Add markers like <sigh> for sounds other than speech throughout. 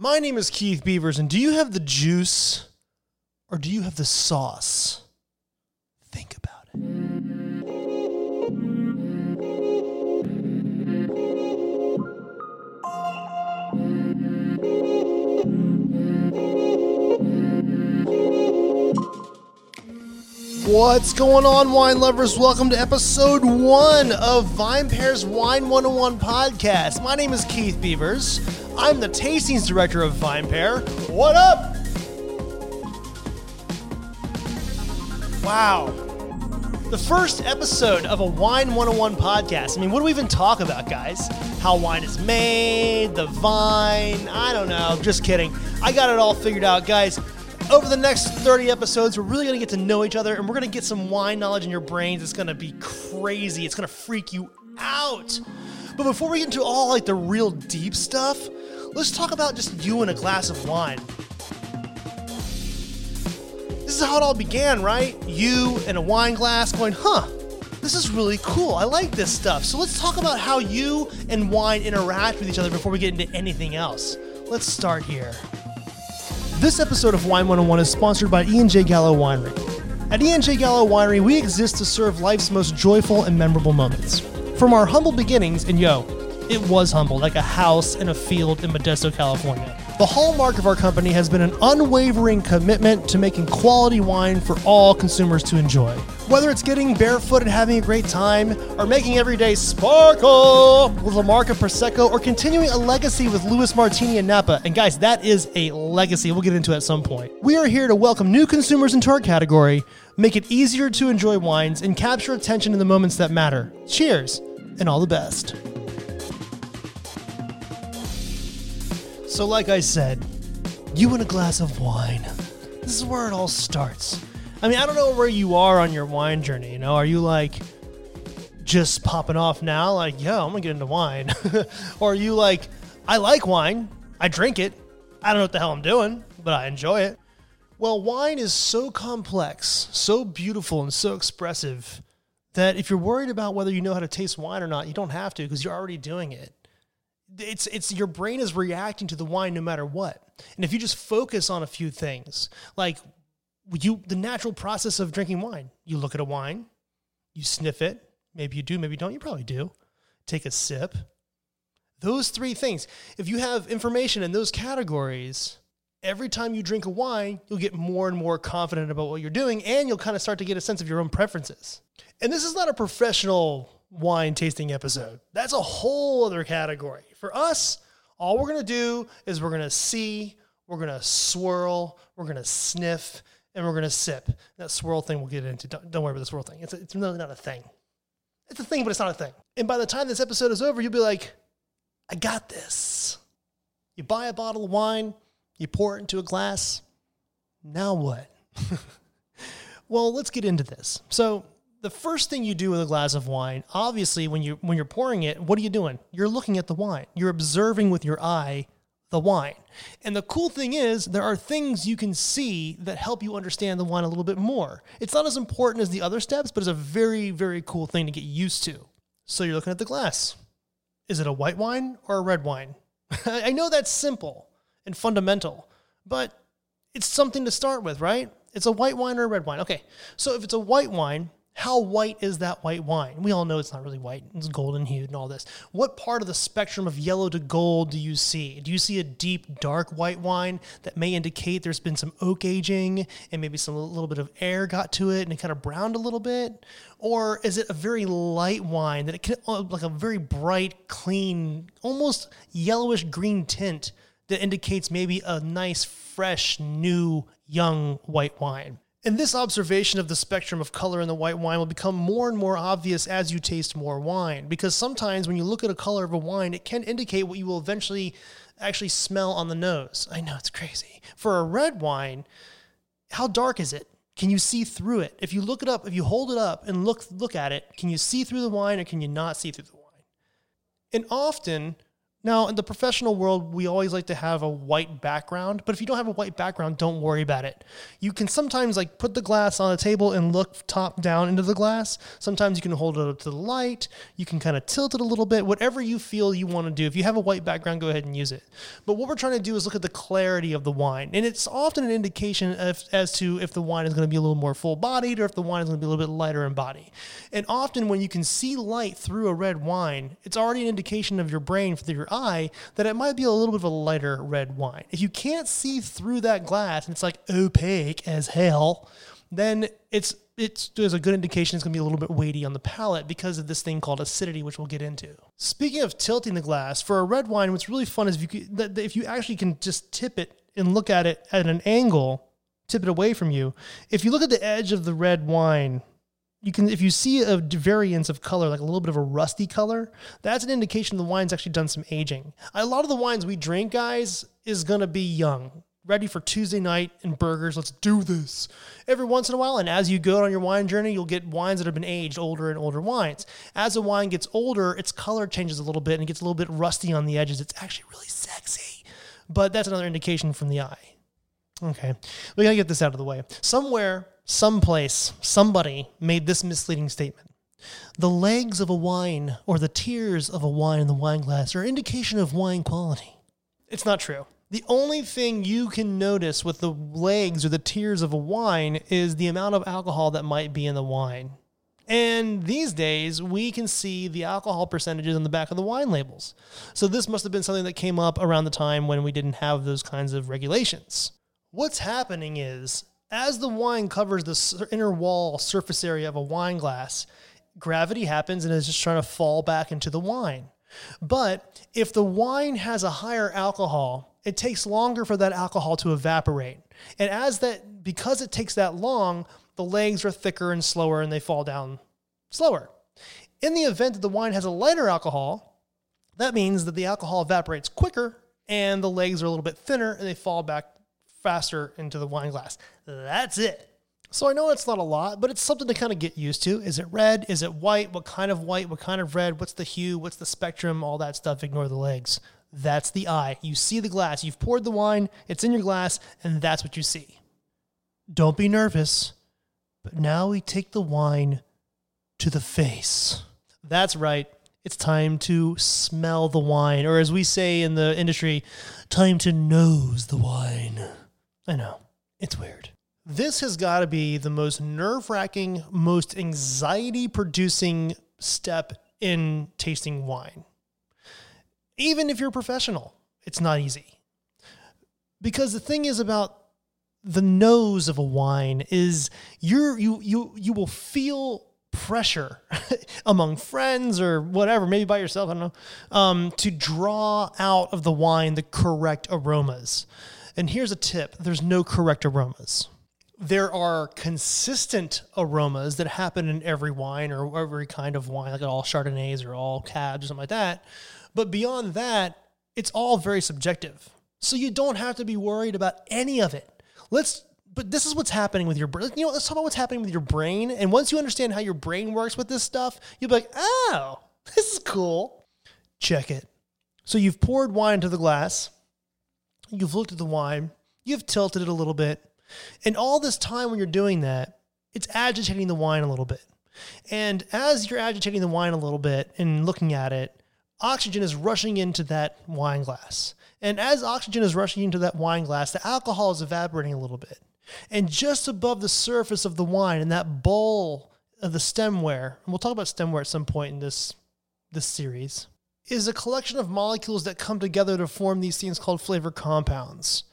My name is Keith Beavers, and do you have the juice or do you have the sauce? Think about it. What's going on, wine lovers? Welcome to episode one of VinePair's Wine 101 podcast. My name is Keith Beavers. I'm the tastings director of Vine VinePair. What up? Wow. The first episode of a Wine 101 podcast. I mean, what do we even talk about, guys? How wine is made, the vine. I don't know. Just kidding. I got it all figured out, guys. Over the next 30 episodes, we're really going to get to know each other and we're going to get some wine knowledge in your brains. It's going to be crazy. It's going to freak you out. But before we get into all like the real deep stuff, let's talk about just you and a glass of wine. This is how it all began, right? You and a wine glass going, huh, this is really cool. I like this stuff. So let's talk about how you and wine interact with each other before we get into anything else. Let's start here. This episode of Wine 101 is sponsored by E&J Gallo Winery. At E&J Gallo Winery, we exist to serve life's most joyful and memorable moments. From our humble beginnings, and yo, it was humble, like a house in a field in Modesto, California. The hallmark of our company has been an unwavering commitment to making quality wine for all consumers to enjoy. Whether it's getting barefoot and having a great time, or making every day sparkle with La Marca Prosecco, or continuing a legacy with Louis Martini and Napa. And guys, that is a legacy we'll get into at some point. We are here to welcome new consumers into our category, make it easier to enjoy wines, and capture attention in the moments that matter. Cheers, and all the best. So, like I said, you and a glass of wine. This is where it all starts. I mean, I don't know where you are on your wine journey. You know, are you like just popping off now? Like, yo, I'm gonna get into wine. <laughs> or are you like, I like wine, I drink it, I don't know what the hell I'm doing, but I enjoy it. Well, wine is so complex, so beautiful, and so expressive that if you're worried about whether you know how to taste wine or not, you don't have to because you're already doing it it's it's your brain is reacting to the wine no matter what. And if you just focus on a few things, like you the natural process of drinking wine, you look at a wine, you sniff it, maybe you do, maybe you don't, you probably do. Take a sip. Those three things. If you have information in those categories, every time you drink a wine, you'll get more and more confident about what you're doing and you'll kind of start to get a sense of your own preferences. And this is not a professional wine tasting episode. That's a whole other category. For us, all we're going to do is we're going to see, we're going to swirl, we're going to sniff, and we're going to sip. That swirl thing we'll get into. Don't, don't worry about the swirl thing. It's, a, it's really not a thing. It's a thing, but it's not a thing. And by the time this episode is over, you'll be like, I got this. You buy a bottle of wine, you pour it into a glass. Now what? <laughs> well, let's get into this. So, the first thing you do with a glass of wine, obviously when you when you're pouring it, what are you doing? You're looking at the wine. You're observing with your eye the wine. And the cool thing is there are things you can see that help you understand the wine a little bit more. It's not as important as the other steps, but it's a very very cool thing to get used to. So you're looking at the glass. Is it a white wine or a red wine? <laughs> I know that's simple and fundamental, but it's something to start with, right? It's a white wine or a red wine. Okay. So if it's a white wine, how white is that white wine? We all know it's not really white, it's golden hued and all this. What part of the spectrum of yellow to gold do you see? Do you see a deep, dark white wine that may indicate there's been some oak aging and maybe some little bit of air got to it and it kind of browned a little bit? Or is it a very light wine that it can, uh, like a very bright, clean, almost yellowish green tint that indicates maybe a nice, fresh, new, young white wine? And this observation of the spectrum of color in the white wine will become more and more obvious as you taste more wine. Because sometimes when you look at a color of a wine, it can indicate what you will eventually actually smell on the nose. I know it's crazy. For a red wine, how dark is it? Can you see through it? If you look it up, if you hold it up and look look at it, can you see through the wine or can you not see through the wine? And often, Now, in the professional world, we always like to have a white background, but if you don't have a white background, don't worry about it. You can sometimes like put the glass on a table and look top down into the glass. Sometimes you can hold it up to the light. You can kind of tilt it a little bit, whatever you feel you want to do. If you have a white background, go ahead and use it. But what we're trying to do is look at the clarity of the wine. And it's often an indication of, as to if the wine is going to be a little more full bodied or if the wine is going to be a little bit lighter in body. And often when you can see light through a red wine, it's already an indication of your brain through your eye that it might be a little bit of a lighter red wine. If you can't see through that glass and it's like opaque as hell, then it's it's there's a good indication it's going to be a little bit weighty on the palate because of this thing called acidity, which we'll get into. Speaking of tilting the glass, for a red wine, what's really fun is if you if you actually can just tip it and look at it at an angle, tip it away from you. If you look at the edge of the red wine you can if you see a variance of color like a little bit of a rusty color that's an indication the wine's actually done some aging. A lot of the wines we drink guys is going to be young ready for tuesday night and burgers. Let's do this. Every once in a while and as you go on your wine journey you'll get wines that have been aged older and older wines. As a wine gets older its color changes a little bit and it gets a little bit rusty on the edges. It's actually really sexy. But that's another indication from the eye okay we got to get this out of the way somewhere someplace, somebody made this misleading statement. The legs of a wine or the tears of a wine in the wine glass are indication of wine quality. It's not true. The only thing you can notice with the legs or the tears of a wine is the amount of alcohol that might be in the wine. And these days, we can see the alcohol percentages on the back of the wine labels. So, this must have been something that came up around the time when we didn't have those kinds of regulations. What's happening is as the wine covers the inner wall surface area of a wine glass, gravity happens and is just trying to fall back into the wine. But if the wine has a higher alcohol, it takes longer for that alcohol to evaporate. And as that, because it takes that long, the legs are thicker and slower and they fall down slower. In the event that the wine has a lighter alcohol, that means that the alcohol evaporates quicker and the legs are a little bit thinner and they fall back faster into the wine glass. That's it. So I know it's not a lot, but it's something to kind of get used to. Is it red? Is it white? What kind of white? What kind of red? What's the hue? What's the spectrum? All that stuff. Ignore the legs. That's the eye. You see the glass. You've poured the wine, it's in your glass, and that's what you see. Don't be nervous. But now we take the wine to the face. That's right. It's time to smell the wine, or as we say in the industry, time to nose the wine. I know, it's weird. This has got to be the most nerve wracking, most anxiety producing step in tasting wine. Even if you're professional, it's not easy. Because the thing is about the nose of a wine is you're, you you you will feel pressure <laughs> among friends or whatever, maybe by yourself, I don't know, um, to draw out of the wine the correct aromas. And here's a tip there's no correct aromas. There are consistent aromas that happen in every wine or every kind of wine, like all Chardonnays or all Cabs or something like that. But beyond that, it's all very subjective. So you don't have to be worried about any of it. Let's but this is what's happening with your brain. You know, let's talk about what's happening with your brain. And once you understand how your brain works with this stuff, you'll be like, oh, <laughs> this is cool. Check it. So you've poured wine into the glass. You've looked at the wine, you've tilted it a little bit. And all this time when you're doing that, it's agitating the wine a little bit. And as you're agitating the wine a little bit and looking at it, oxygen is rushing into that wine glass. And as oxygen is rushing into that wine glass, the alcohol is evaporating a little bit. And just above the surface of the wine in that bowl of the stemware, and we'll talk about stemware at some point in this this series, is a collection of molecules that come together to form these things called flavor compounds.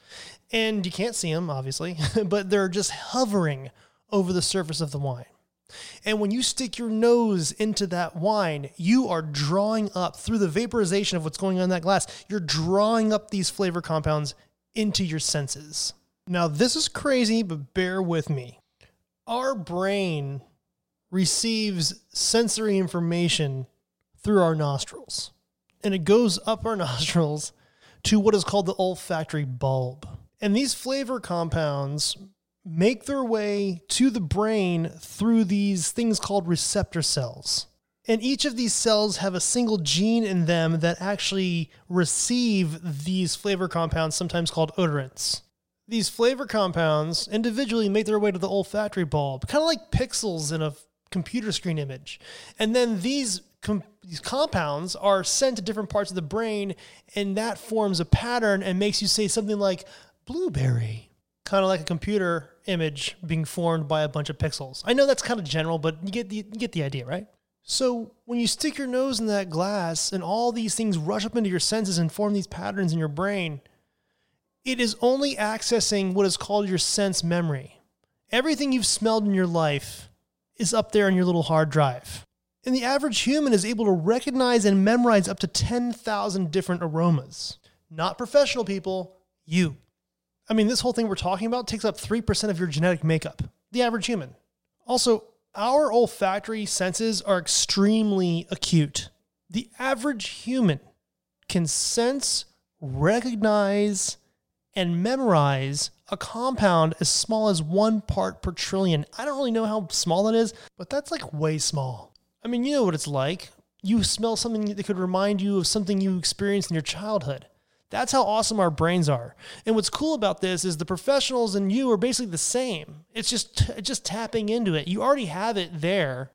And you can't see them, obviously, <laughs> but they're just hovering over the surface of the wine. And when you stick your nose into that wine, you are drawing up through the vaporization of what's going on in that glass, you're drawing up these flavor compounds into your senses. Now, this is crazy, but bear with me. Our brain receives sensory information through our nostrils and it goes up our <laughs> nostrils to what is called the olfactory bulb. And these flavor compounds make their way to the brain through these things called receptor cells. And each of these cells have a single gene in them that actually receive these flavor compounds, sometimes called odorants. These flavor compounds individually make their way to the olfactory bulb, kind of like pixels in a computer screen image. And then these com- these compounds are sent to different parts of the brain, and that forms a pattern and makes you say something like blueberry, kind of like a computer image being formed by a bunch of pixels. I know that's kind of general, but you get the, you get the idea, right? So when you stick your nose in that glass and all these things rush up into your senses and form these patterns in your brain, it is only accessing what is called your sense memory. Everything you've smelled in your life is up there in your little hard drive. And the average human is able to recognize and memorize up to 10,000 different aromas. Not professional people, you. I mean, this whole thing we're talking about takes up 3% of your genetic makeup, the average human. Also, our olfactory senses are extremely acute. The average human can sense, recognize, and memorize a compound as small as one part per trillion. I don't really know how small that is, but that's like way small. I mean, you know what it's like. You smell something that could remind you of something you experienced in your childhood. That's how awesome our brains are. And what's cool about this is the professionals and you are basically the same. It's just just tapping into it. You already have it there.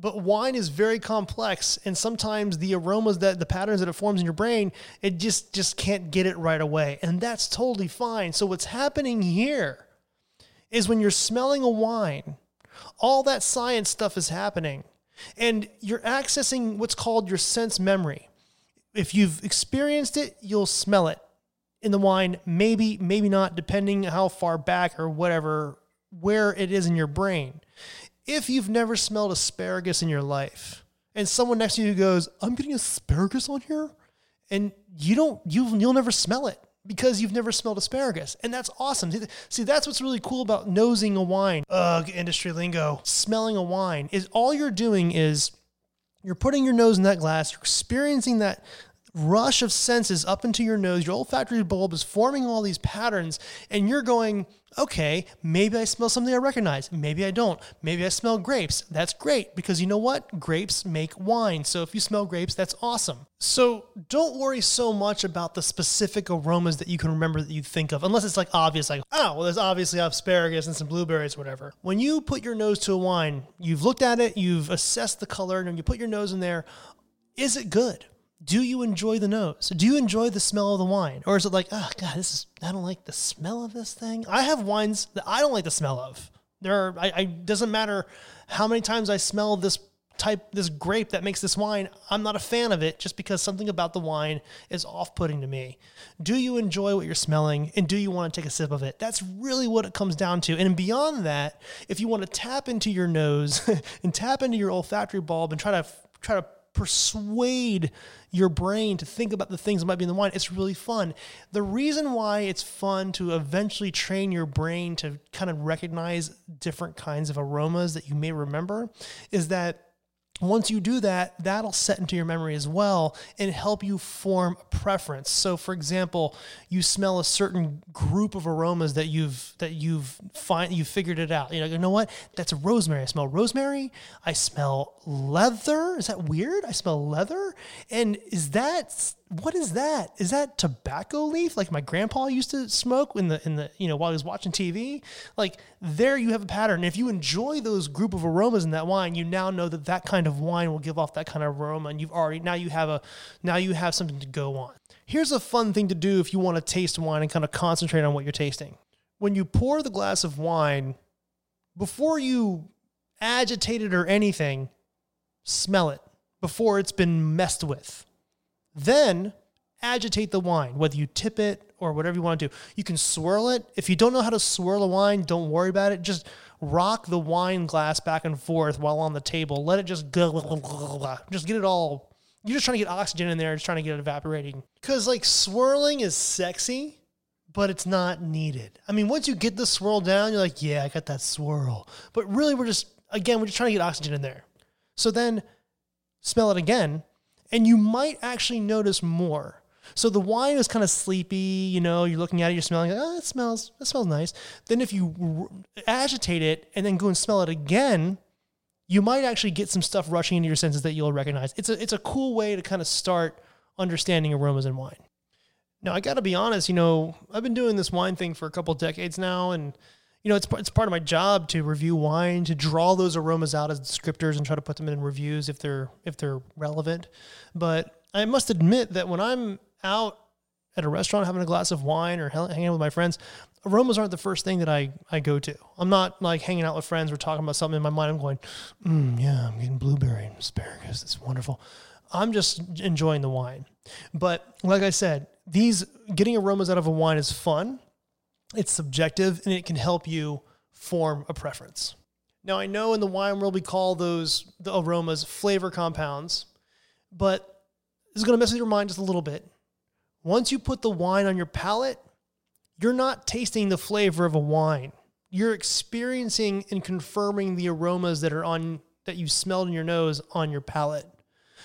But wine is very complex and sometimes the aromas that the patterns that it forms in your brain, it just just can't get it right away. And that's totally fine. So what's happening here is when you're smelling a wine, all that science stuff is happening and you're accessing what's called your sense memory if you've experienced it, you'll smell it in the wine. Maybe, maybe not, depending how far back or whatever, where it is in your brain. If you've never smelled asparagus in your life, and someone next to you goes, "I'm getting asparagus on here," and you don't, you you'll never smell it because you've never smelled asparagus. And that's awesome. See, that's what's really cool about nosing a wine. Ugh, industry lingo. Smelling a wine is all you're doing is you're putting your nose in that glass, you're experiencing that rush of senses up into your nose. Your olfactory bulb is forming all these patterns, and you're going, okay, maybe I smell something I recognize. Maybe I don't. Maybe I smell grapes. That's great because you know what? Grapes make wine. So if you smell grapes, that's awesome. So don't worry so much about the specific aromas that you can remember that you think of, unless it's like obvious, like, oh, well, there's obviously asparagus and some blueberries, whatever. When you put your nose to a wine, you've looked at it, you've assessed the color, and you put your nose in there. Is it good? Do you enjoy the nose? Do you enjoy the smell of the wine? Or is it like, oh God, this is I don't like the smell of this thing? I have wines that I don't like the smell of. There are I, I doesn't matter how many times I smell this type this grape that makes this wine, I'm not a fan of it just because something about the wine is off-putting to me. Do you enjoy what you're smelling and do you want to take a sip of it? That's really what it comes down to. And beyond that, if you want to tap into your nose <laughs> and tap into your olfactory bulb and try to try to persuade your brain to think about the things that might be in the wine. It's really fun. The reason why it's fun to eventually train your brain to kind of recognize different kinds of aromas that you may remember is that once you do that, that'll set into your memory as well and help you form a preference. So, for example, you smell a certain group of aromas that you've that you've find you figured it out. You know, you know what? That's rosemary. I smell rosemary. I smell leather. Is that weird? I smell leather. And is that what is that? Is that tobacco leaf like my grandpa used to smoke in the in the you know while he was watching TV? Like there you have a pattern. If you enjoy those group of aromas in that wine, you now know that that kind of wine will give off that kind of aroma, and you've already now you have a now you have something to go on. Here's a fun thing to do if you want to taste wine and kind of concentrate on what you're tasting. When you pour the glass of wine, before you agitate it or anything, smell it before it's been messed with then agitate the wine, whether you tip it or whatever you want to do. You can swirl it. If you don't know how to swirl a wine, don't worry about it. Just rock the wine glass back and forth while on the table. Let it just go. Just get it all. You're just trying to get oxygen in there, just trying to get it evaporating. Because, like, swirling is sexy, but it's not needed. I mean, once you get the swirl down, you're like, yeah, I got that swirl. But really, we're just, again, we're just trying to get oxygen in there. So then smell it again and you might actually notice more. So the wine is kind of sleepy, you know, you're looking at it, you're smelling oh, it smells, it smells nice. Then if you agitate it and then go and smell it again, you might actually get some stuff rushing into your senses that you'll recognize. It's a it's a cool way to kind of start understanding aromas in wine. Now, I got to be honest, you know, I've been doing this wine thing for a couple decades now and you know, it's it's part of my job to review wine, to draw those aromas out as descriptors and try to put them in reviews if they're if they're relevant. But I must admit that when I'm out at a restaurant having a glass of wine or hanging out with my friends, aromas aren't the first thing that I, I go to. I'm not like hanging out with friends. We're talking about something in my mind. I'm going, mm, yeah, I'm getting blueberry and asparagus. It's wonderful. I'm just enjoying the wine. But like I said, these getting aromas out of a wine is fun. It's subjective and it can help you form a preference. Now I know in the wine world we call those the aromas flavor compounds, but this is going to mess with your mind just a little bit. Once you put the wine on your palate, you're not tasting the flavor of a wine. You're experiencing and confirming the aromas that are on that you smelled in your nose on your palate.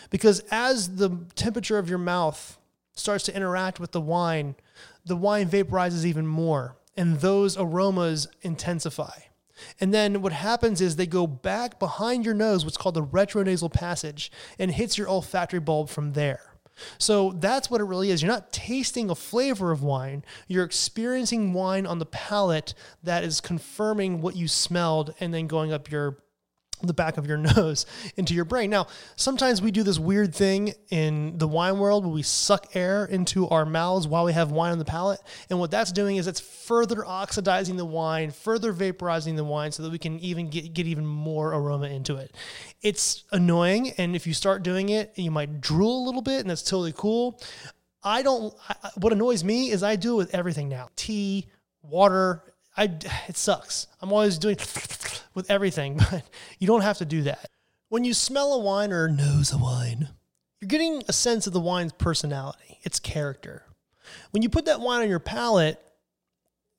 Because as the temperature of your mouth starts to interact with the wine, the wine vaporizes even more and those aromas intensify. And then what happens is they go back behind your nose, what's called the retronasal passage, and hits your olfactory bulb from there. So that's what it really is. You're not tasting a flavor of wine, you're experiencing wine on the palate that is confirming what you smelled and then going up your the back of your <laughs> nose into your brain. Now, sometimes we do this weird thing in the wine world where we suck air into our mouths while we have wine on the palate. And what that's doing is it's further oxidizing the wine, further vaporizing the wine so that we can even get, get even more aroma into it. It's annoying. And if you start doing it, you might drool a little bit, and that's totally cool. I don't, I, what annoys me is I do it with everything now tea, water, I, it sucks. I'm always doing with everything, <laughs> but you don't have to do that. When you smell a wine or nose a wine, you're getting a sense of the wine's personality, its character. When you put that wine on your palate,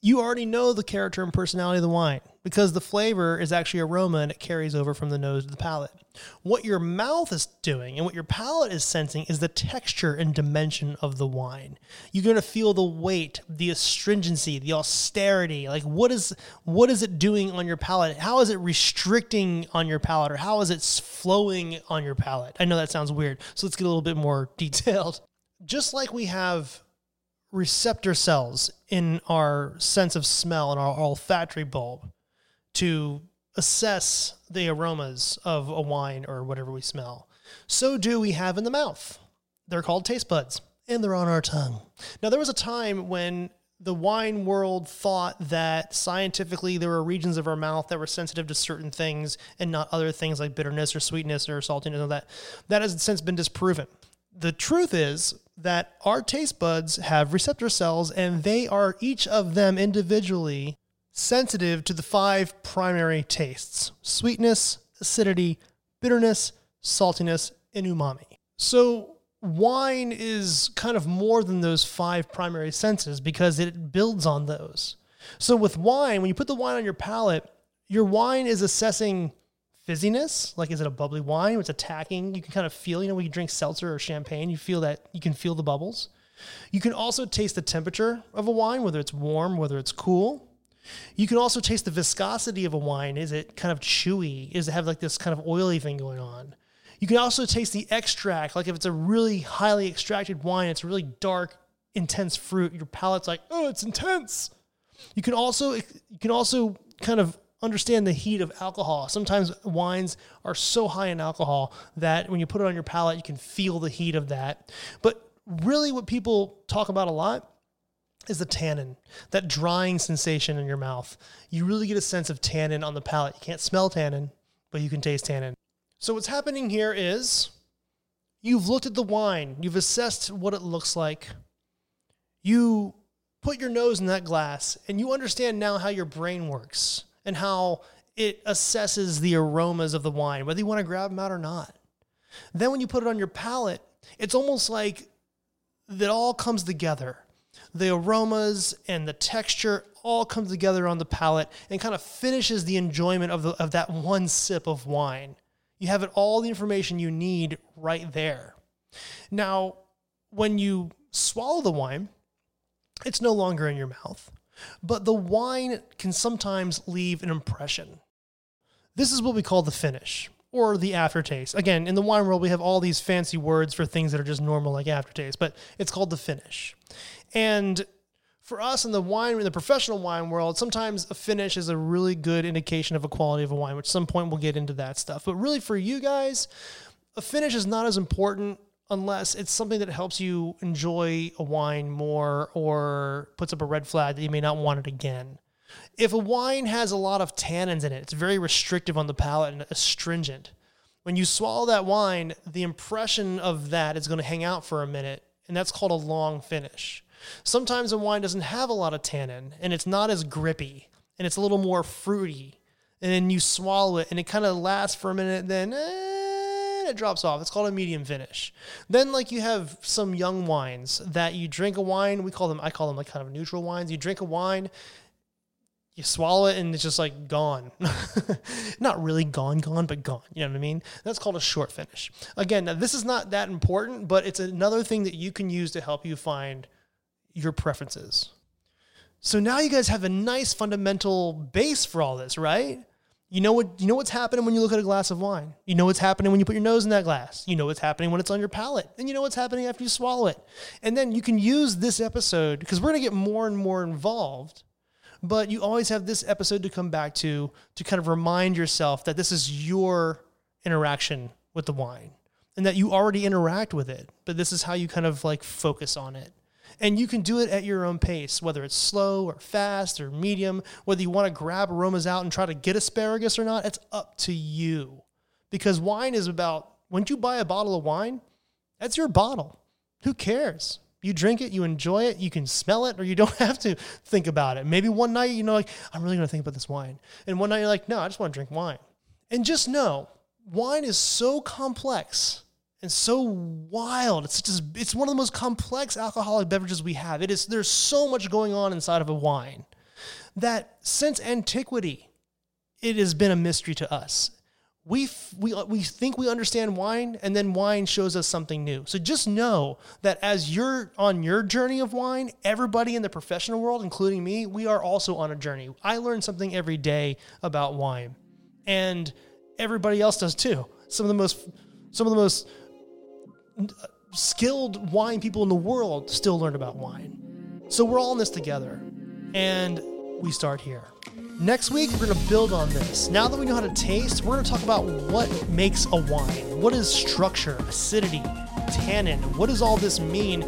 you already know the character and personality of the wine because the flavor is actually aroma and it carries over from the nose to the palate. What your mouth is doing and what your palate is sensing is the texture and dimension of the wine. You're going to feel the weight, the astringency, the austerity. Like what is what is it doing on your palate? How is it restricting on your palate or how is it flowing on your palate? I know that sounds weird. So let's get a little bit more <laughs> detailed. Just like we have receptor cells in our sense of smell and our olfactory bulb to assess the aromas of a wine or whatever we smell. So do we have in the mouth. They're called taste buds and they're on our tongue. Now, there was a time when the wine world thought that scientifically there were regions of our mouth that were sensitive to certain things and not other things like bitterness or sweetness or saltiness and that. That has since been disproven. The truth is that our taste buds have receptor cells and they are each of them individually sensitive to the five primary tastes sweetness, acidity, bitterness, saltiness, and umami. So, wine is kind of more than those five primary senses because it builds on those. So, with wine, when you put the wine on your palate, your wine is assessing fizziness. Like, is it a bubbly wine? It's attacking. You can kind of feel, you know, when you drink seltzer or champagne, you feel that you can feel the bubbles. You can also taste the temperature of a wine, whether it's warm, whether it's cool. You can also taste the viscosity of a wine. Is it kind of chewy? Is it have like this kind of oily thing going on? You can also taste the extract. Like if it's a really highly extracted wine, it's really dark, intense fruit. Your palate's like, oh, it's intense. You can also you can also kind of understand the heat of alcohol. Sometimes wines are so high in alcohol that when you put it on your palate, you can feel the heat of that. But really, what people talk about a lot is the tannin, that drying sensation in your mouth. You really get a sense of tannin on the palate. You can't smell tannin, but you can taste tannin. So, what's happening here is you've looked at the wine, you've assessed what it looks like. You put your nose in that glass, and you understand now how your brain works and how it assesses the aromas of the wine, whether you want to grab them out or not. Then, when you put it on your palate, it's almost like that all comes together the aromas and the texture all come together on the palate and kind of finishes the enjoyment of, the, of that one sip of wine. You have it, all the information you need right there. Now, when you swallow the wine, it's no longer in your mouth, but the wine can sometimes leave an impression. This is what we call the finish. Or the aftertaste. Again, in the wine world, we have all these fancy words for things that are just normal, like aftertaste, but it's called the finish. And for us in the wine, in the professional wine world, sometimes a finish is a really good indication of a quality of a wine, which some point we'll get into that stuff. But really, for you guys, a finish is not as important unless it's something that helps you enjoy a wine more or puts up a red flag that you may not want it again. If a wine has a lot of tannins in it, it's very restrictive on the palate and astringent. When you swallow that wine, the impression of that is going to hang out for a minute, and that's called a long finish. Sometimes a wine doesn't have a lot of tannin and it's not as grippy and it's a little more fruity. And then you swallow it and it kind of lasts for a minute, then eh, it drops off. It's called a medium finish. Then, like, you have some young wines that you drink a wine, we call them, I call them like kind of neutral wines. You drink a wine you swallow it and it's just like gone. <laughs> not really gone, gone, but gone. You know what I mean? That's called a short finish. Again, this is not that important, but it's another thing that you can use to help you find your preferences. So now you guys have a nice fundamental base for all this, right? You know what you know what's happening when you look at a glass of wine. You know what's happening when you put your nose in that glass. You know what's happening when it's on your palate. And you know what's happening after you swallow it. And then you can use this episode because we're going to get more and more involved but you always have this episode to come back to to kind of remind yourself that this is your interaction with the wine and that you already interact with it, but this is how you kind of like focus on it. And you can do it at your own pace, whether it's slow or fast or medium, whether you want to grab aromas out and try to get asparagus or not, it's up to you. Because wine is about when you buy a bottle of wine, that's your bottle. Who cares? You drink it, you enjoy it, you can smell it, or you <laughs> don't have to think about it. Maybe one night, you know, like, I'm really gonna think about this wine. And one night you're like, no, I just wanna drink wine. And just know, wine is so complex and so wild. It's just it's one of the most complex alcoholic beverages we have. It is there's so much going on inside of a wine that since antiquity, it has been a mystery to us we, we, uh, we think we understand wine, and then wine shows us something new. So just know that as you're on your journey of wine, everybody in the professional world, including me, we are also on a journey. I learn something every day about wine, and everybody else does too. Some of the most, some of the most uh, skilled wine people in the world still learn about wine. So we're all in this together, and we start here. Next week, we're going to build on this. Now that we know how to taste, we're going to talk about what makes a wine. What is structure, acidity, tannin? What does all this mean?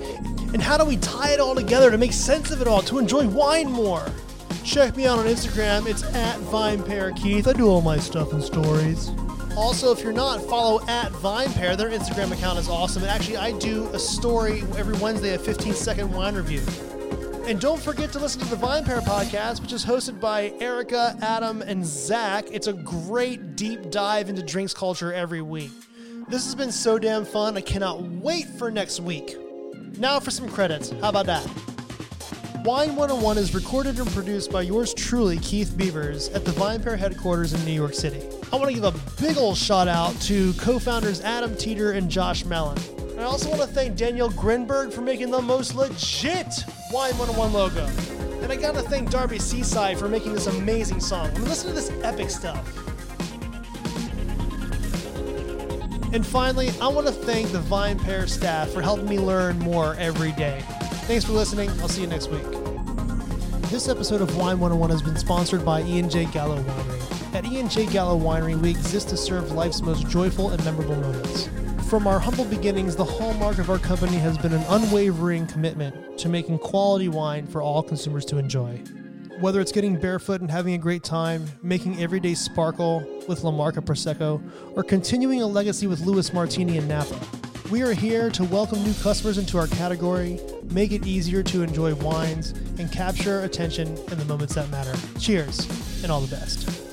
And how do we tie it all together to make sense of it all, to enjoy wine more? Check me out on Instagram. It's at VinePairKeith. I do all my stuff and stories. Also, if you're not, follow at VinePair. Their Instagram account is awesome. And actually, I do a story every Wednesday, a 15 second wine review. And don't forget to listen to the VinePair podcast, which is hosted by Erica, Adam, and Zach. It's a great deep dive into drinks culture every week. This has been so damn fun. I cannot wait for next week. Now for some credits. How about that? Wine 101 is recorded and produced by yours truly, Keith Beavers, at the VinePair headquarters in New York City. I want to give a big ol' shout out to co founders Adam Teeter and Josh Malin. I also want to thank Danielle Grinberg for making the most legit Wine 101 logo. And I gotta thank Darby Seaside for making this amazing song. I mean, listen to this epic stuff. And finally, I want to thank the VinePair staff for helping me learn more every day. Thanks for listening. I'll see you next week. This episode of Wine 101 has been sponsored by E&J Gallo Winery. At E&J Gallo Winery, we exist to serve life's most joyful and memorable moments. From our humble beginnings, the hallmark of our company has been an unwavering commitment to making quality wine for all consumers to enjoy. Whether it's getting barefoot and having a great time, making every day sparkle with La Marca Prosecco, or continuing a legacy with Louis Martini and Napa, we are here to welcome new customers into our category, make it easier to enjoy wines, and capture attention in the moments that matter. Cheers, and all the best.